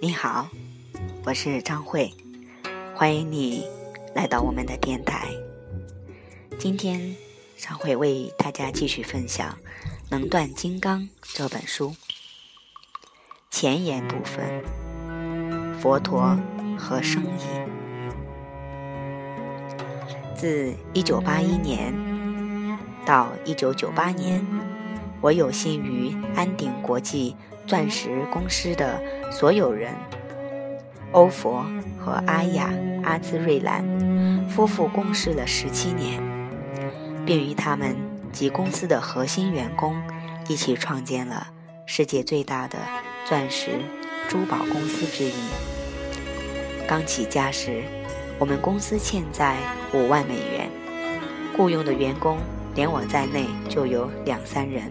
你好，我是张慧，欢迎你来到我们的电台。今天张慧为大家继续分享《能断金刚》这本书前言部分：佛陀和生意。自1981年到1998年，我有幸与安鼎国际钻石公司的所有人欧佛和阿雅阿兹瑞兰夫妇共事了十七年，并与他们及公司的核心员工一起创建了世界最大的钻石珠宝公司之一。刚起家时，我们公司欠债五万美元，雇佣的员工连我在内就有两三人。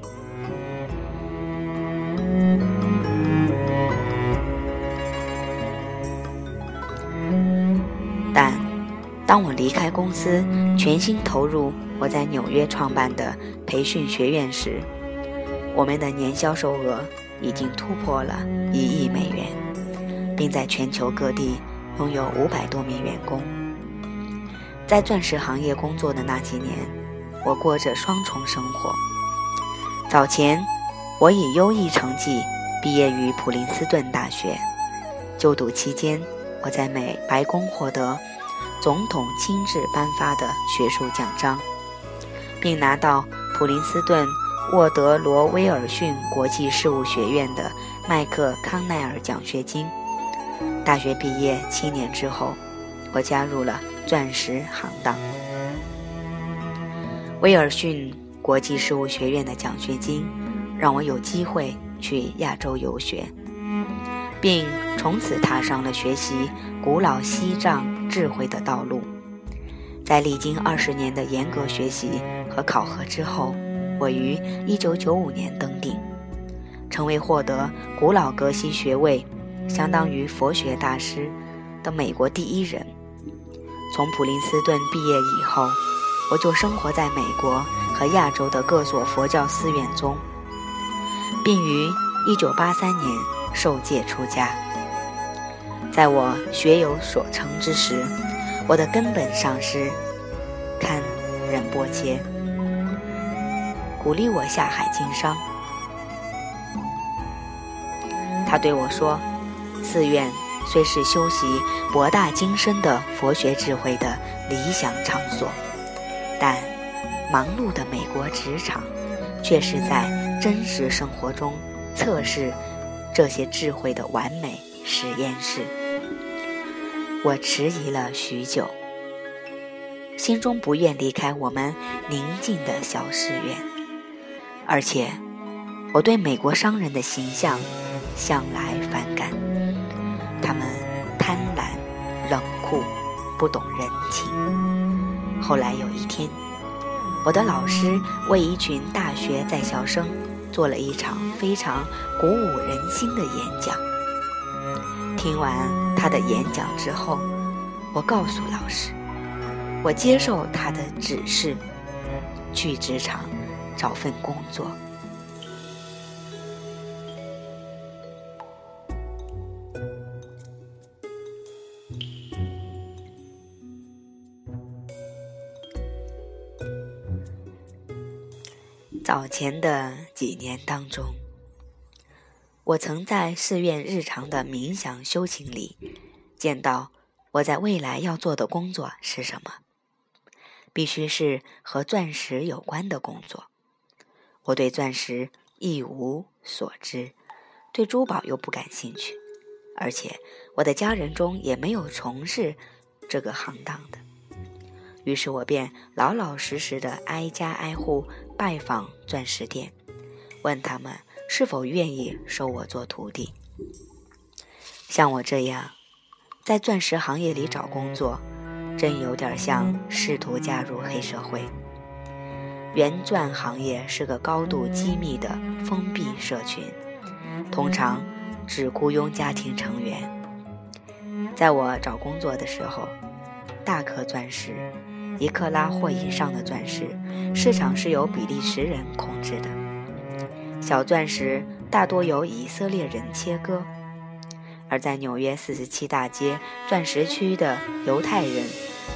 但当我离开公司，全心投入我在纽约创办的培训学院时，我们的年销售额已经突破了一亿美元，并在全球各地。拥有五百多名员工，在钻石行业工作的那几年，我过着双重生活。早前，我以优异成绩毕业于普林斯顿大学，就读期间，我在美白宫获得总统亲自颁发的学术奖章，并拿到普林斯顿沃德罗威尔逊国际事务学院的麦克康奈尔奖学金。大学毕业七年之后，我加入了钻石行当。威尔逊国际事务学院的奖学金让我有机会去亚洲游学，并从此踏上了学习古老西藏智慧的道路。在历经二十年的严格学习和考核之后，我于1995年登顶，成为获得古老格西学位。相当于佛学大师的美国第一人。从普林斯顿毕业以后，我就生活在美国和亚洲的各所佛教寺院中，并于1983年受戒出家。在我学有所成之时，我的根本上师堪仁波切鼓励我下海经商。他对我说。寺院虽是修习博大精深的佛学智慧的理想场所，但忙碌的美国职场却是在真实生活中测试这些智慧的完美实验室。我迟疑了许久，心中不愿离开我们宁静的小寺院，而且我对美国商人的形象向来反感。他们贪婪、冷酷、不懂人情。后来有一天，我的老师为一群大学在校生做了一场非常鼓舞人心的演讲。听完他的演讲之后，我告诉老师，我接受他的指示，去职场找份工作。早前的几年当中，我曾在寺院日常的冥想修行里，见到我在未来要做的工作是什么，必须是和钻石有关的工作。我对钻石一无所知，对珠宝又不感兴趣，而且我的家人中也没有从事这个行当的。于是我便老老实实的挨家挨户拜访钻石店，问他们是否愿意收我做徒弟。像我这样在钻石行业里找工作，真有点像试图加入黑社会。原钻行业是个高度机密的封闭社群，通常只雇佣家庭成员。在我找工作的时候，大颗钻石。一克拉或以上的钻石，市场是由比利时人控制的；小钻石大多由以色列人切割。而在纽约四十七大街钻石区的犹太人，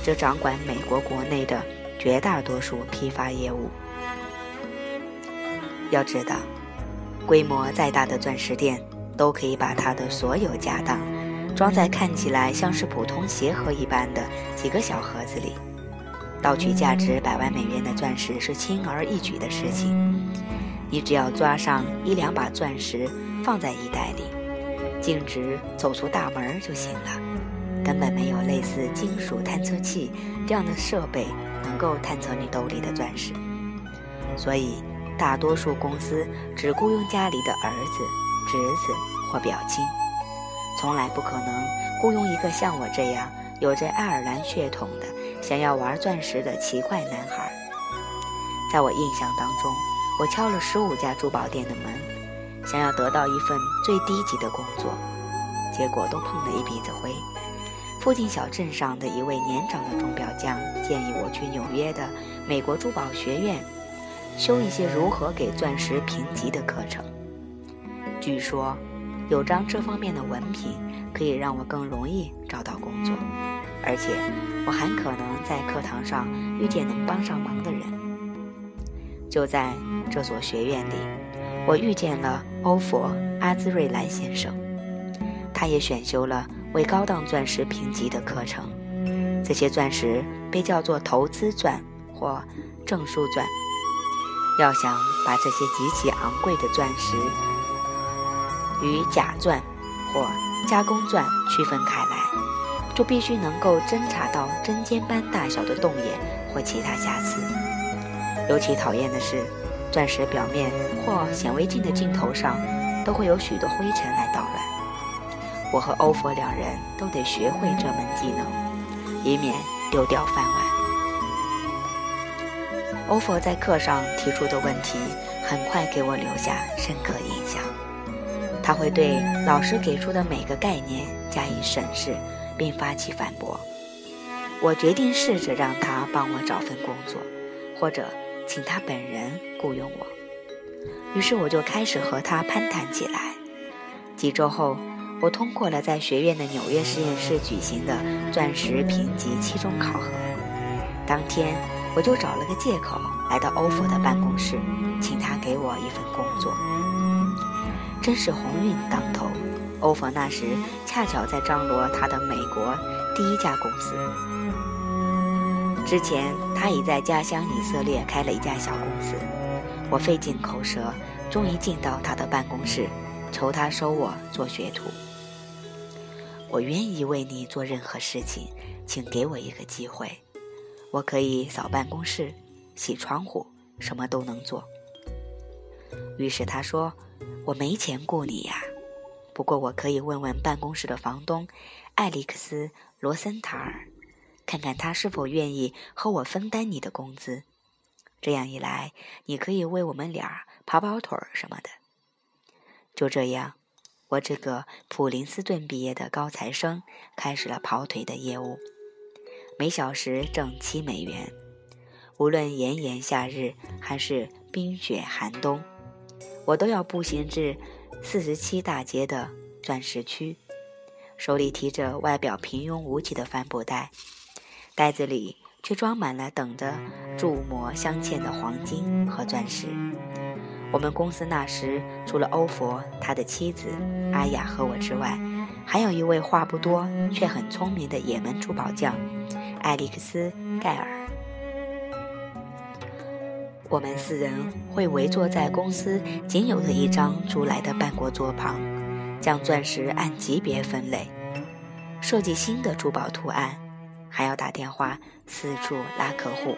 则掌管美国国内的绝大多数批发业务。要知道，规模再大的钻石店，都可以把它的所有家当装在看起来像是普通鞋盒一般的几个小盒子里。盗取价值百万美元的钻石是轻而易举的事情，你只要抓上一两把钻石放在衣袋里，径直走出大门就行了。根本没有类似金属探测器这样的设备能够探测你兜里的钻石，所以大多数公司只雇佣家里的儿子、侄子或表亲，从来不可能雇佣一个像我这样有着爱尔兰血统的。想要玩钻石的奇怪男孩，在我印象当中，我敲了十五家珠宝店的门，想要得到一份最低级的工作，结果都碰了一鼻子灰。附近小镇上的一位年长的钟表匠建议我去纽约的美国珠宝学院修一些如何给钻石评级的课程。据说，有张这方面的文凭可以让我更容易找到工作。而且，我很可能在课堂上遇见能帮上忙的人。就在这所学院里，我遇见了欧佛·阿兹瑞兰先生，他也选修了为高档钻石评级的课程。这些钻石被叫做投资钻或证书钻。要想把这些极其昂贵的钻石与假钻或加工钻区分开来。就必须能够侦查到针尖般大小的洞眼或其他瑕疵。尤其讨厌的是，钻石表面或显微镜的镜头上都会有许多灰尘来捣乱。我和欧佛两人都得学会这门技能，以免丢掉饭碗。欧佛在课上提出的问题很快给我留下深刻印象。他会对老师给出的每个概念加以审视。并发起反驳。我决定试着让他帮我找份工作，或者请他本人雇佣我。于是我就开始和他攀谈起来。几周后，我通过了在学院的纽约实验室举行的钻石评级期中考核。当天，我就找了个借口来到欧佛的办公室，请他给我一份工作。真是鸿运当头。欧佛那时恰巧在张罗他的美国第一家公司。之前他已在家乡以色列开了一家小公司。我费尽口舌，终于进到他的办公室，求他收我做学徒。我愿意为你做任何事情，请给我一个机会。我可以扫办公室、洗窗户，什么都能做。于是他说：“我没钱雇你呀。”不过，我可以问问办公室的房东，艾利克斯·罗森塔尔，看看他是否愿意和我分担你的工资。这样一来，你可以为我们俩跑跑腿儿什么的。就这样，我这个普林斯顿毕业的高材生开始了跑腿的业务，每小时挣七美元。无论炎炎夏日还是冰雪寒冬，我都要步行至。四十七大街的钻石区，手里提着外表平庸无奇的帆布袋，袋子里却装满了等着铸模镶嵌的黄金和钻石。我们公司那时除了欧佛、他的妻子阿雅和我之外，还有一位话不多却很聪明的也门珠宝匠艾利克斯·盖尔。我们四人会围坐在公司仅有的一张租来的办公桌旁，将钻石按级别分类，设计新的珠宝图案，还要打电话四处拉客户。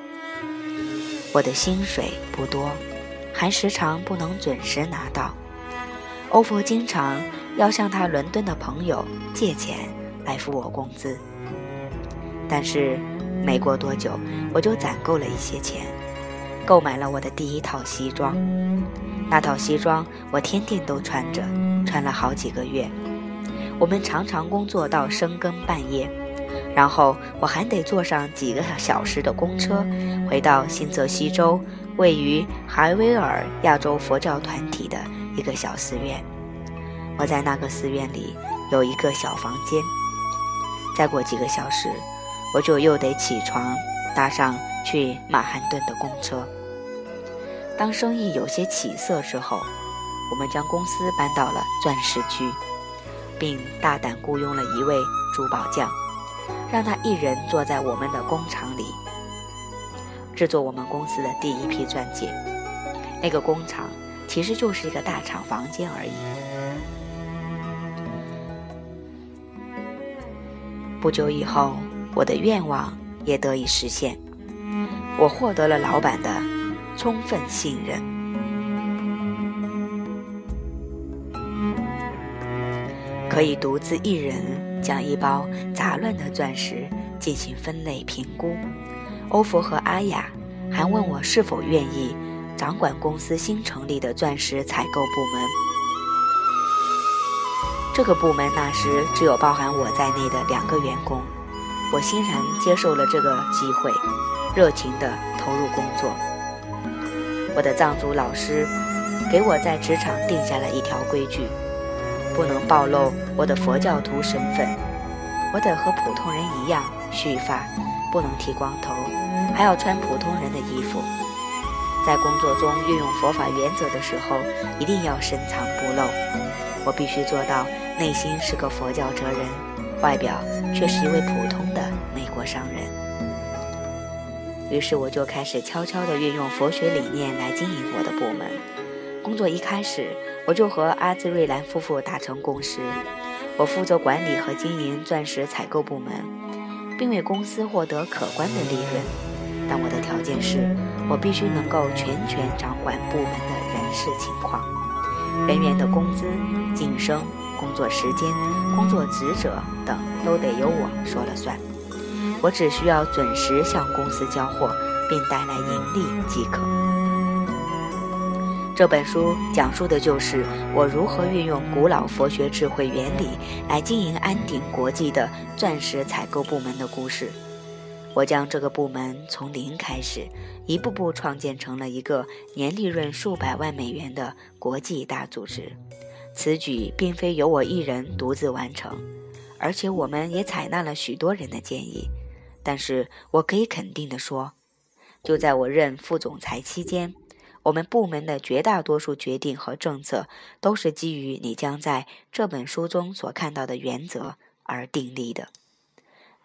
我的薪水不多，还时常不能准时拿到。欧佛经常要向他伦敦的朋友借钱来付我工资，但是没过多久，我就攒够了一些钱。购买了我的第一套西装，那套西装我天天都穿着，穿了好几个月。我们常常工作到深更半夜，然后我还得坐上几个小时的公车，回到新泽西州位于海维尔亚洲佛教团体的一个小寺院。我在那个寺院里有一个小房间。再过几个小时，我就又得起床，搭上去马汉顿的公车。当生意有些起色之后，我们将公司搬到了钻石区，并大胆雇佣了一位珠宝匠，让他一人坐在我们的工厂里，制作我们公司的第一批钻戒。那个工厂其实就是一个大厂房间而已。不久以后，我的愿望也得以实现，我获得了老板的充分信任，可以独自一人将一包杂乱的钻石进行分类评估。欧佛和阿雅还问我是否愿意。掌管公司新成立的钻石采购部门，这个部门那时只有包含我在内的两个员工。我欣然接受了这个机会，热情地投入工作。我的藏族老师给我在职场定下了一条规矩：不能暴露我的佛教徒身份，我得和普通人一样蓄发，不能剃光头，还要穿普通人的衣服。在工作中运用佛法原则的时候，一定要深藏不露。我必须做到内心是个佛教哲人，外表却是一位普通的美国商人。于是我就开始悄悄地运用佛学理念来经营我的部门。工作一开始，我就和阿兹瑞兰夫妇达成共识：我负责管理和经营钻石采购部门，并为公司获得可观的利润。但我的条件是，我必须能够全权掌管部门的人事情况，人员的工资、晋升、工作时间、工作职责等都得由我说了算。我只需要准时向公司交货，并带来盈利即可。这本书讲述的就是我如何运用古老佛学智慧原理来经营安鼎国际的钻石采购部门的故事。我将这个部门从零开始，一步步创建成了一个年利润数百万美元的国际大组织。此举并非由我一人独自完成，而且我们也采纳了许多人的建议。但是我可以肯定地说，就在我任副总裁期间，我们部门的绝大多数决定和政策都是基于你将在这本书中所看到的原则而订立的。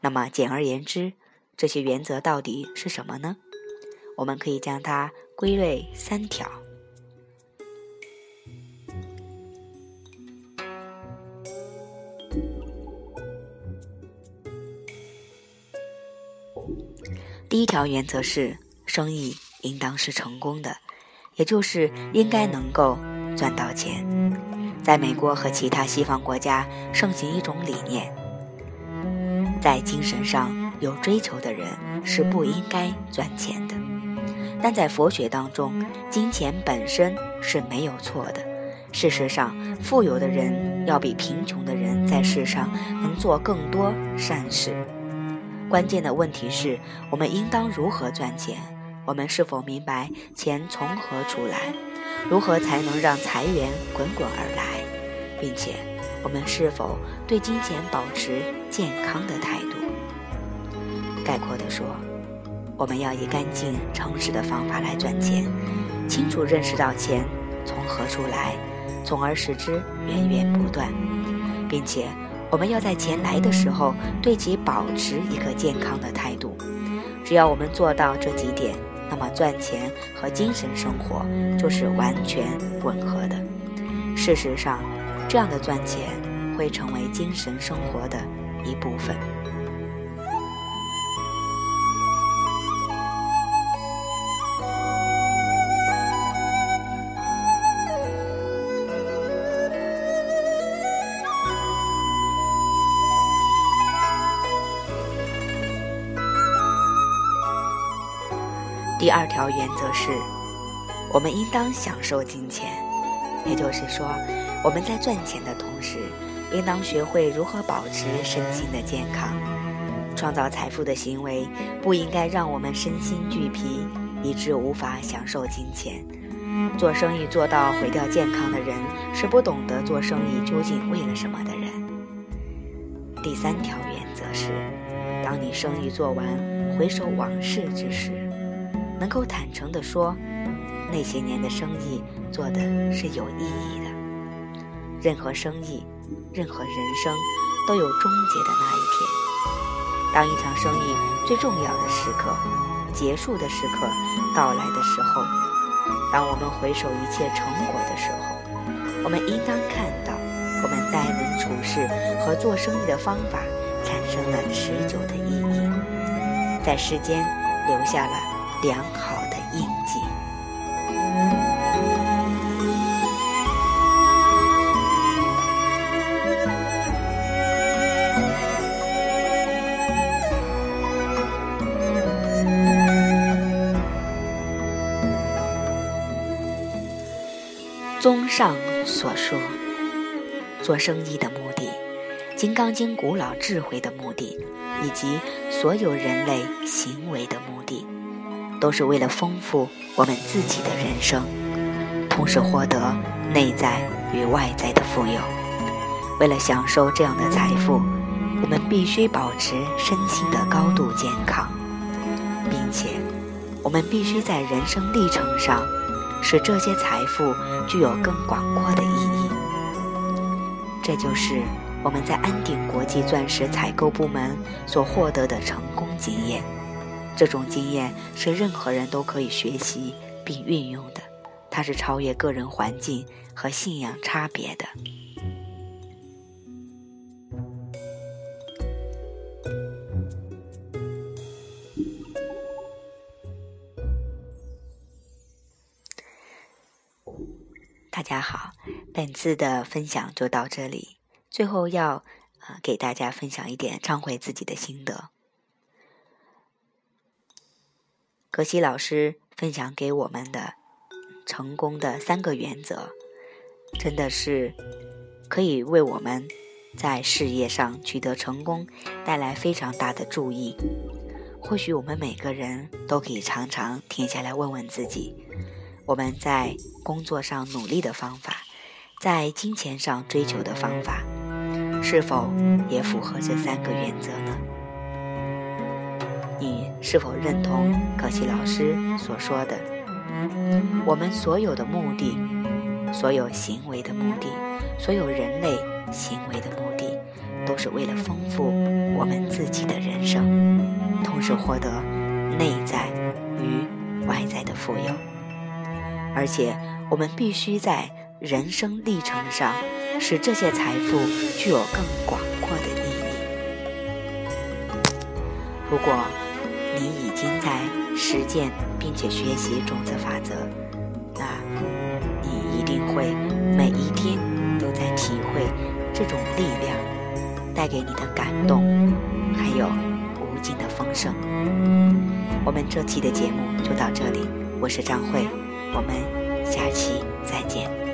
那么，简而言之，这些原则到底是什么呢？我们可以将它归类三条。第一条原则是，生意应当是成功的，也就是应该能够赚到钱。在美国和其他西方国家盛行一种理念，在精神上。有追求的人是不应该赚钱的，但在佛学当中，金钱本身是没有错的。事实上，富有的人要比贫穷的人在世上能做更多善事。关键的问题是我们应当如何赚钱？我们是否明白钱从何出来？如何才能让财源滚滚而来？并且，我们是否对金钱保持健康的态度？概括地说，我们要以干净、诚实的方法来赚钱，清楚认识到钱从何处来，从而使之源源不断，并且我们要在钱来的时候对其保持一个健康的态度。只要我们做到这几点，那么赚钱和精神生活就是完全吻合的。事实上，这样的赚钱会成为精神生活的一部分。第二条原则是，我们应当享受金钱，也就是说，我们在赚钱的同时，应当学会如何保持身心的健康。创造财富的行为不应该让我们身心俱疲，以致无法享受金钱。做生意做到毁掉健康的人，是不懂得做生意究竟为了什么的人。第三条原则是：当你生意做完，回首往事之时，能够坦诚地说，那些年的生意做的是有意义的。任何生意，任何人生，都有终结的那一天。当一场生意最重要的时刻、结束的时刻到来的时候，当我们回首一切成果的时候，我们应当看到，我们待人处事和做生意的方法产生了持久的意义，在世间留下了良好的印记。综上所述，做生意的目的，《金刚经》古老智慧的目的，以及所有人类行为的目的，都是为了丰富我们自己的人生，同时获得内在与外在的富有。为了享受这样的财富，我们必须保持身心的高度健康，并且，我们必须在人生历程上。使这些财富具有更广阔的意义，这就是我们在安鼎国际钻石采购部门所获得的成功经验。这种经验是任何人都可以学习并运用的，它是超越个人环境和信仰差别的。大家好，本次的分享就到这里。最后要啊给大家分享一点忏悔自己的心得。格西老师分享给我们的成功的三个原则，真的是可以为我们在事业上取得成功带来非常大的注意。或许我们每个人都可以常常停下来问问自己。我们在工作上努力的方法，在金钱上追求的方法，是否也符合这三个原则呢？你是否认同葛西老师所说的？我们所有的目的，所有行为的目的，所有人类行为的目的，都是为了丰富我们自己的人生，同时获得内在与外在的富有。而且，我们必须在人生历程上使这些财富具有更广阔的意义。如果你已经在实践并且学习种子法则，那你一定会每一天都在体会这种力量带给你的感动，还有无尽的丰盛。我们这期的节目就到这里，我是张慧。我们下期再见。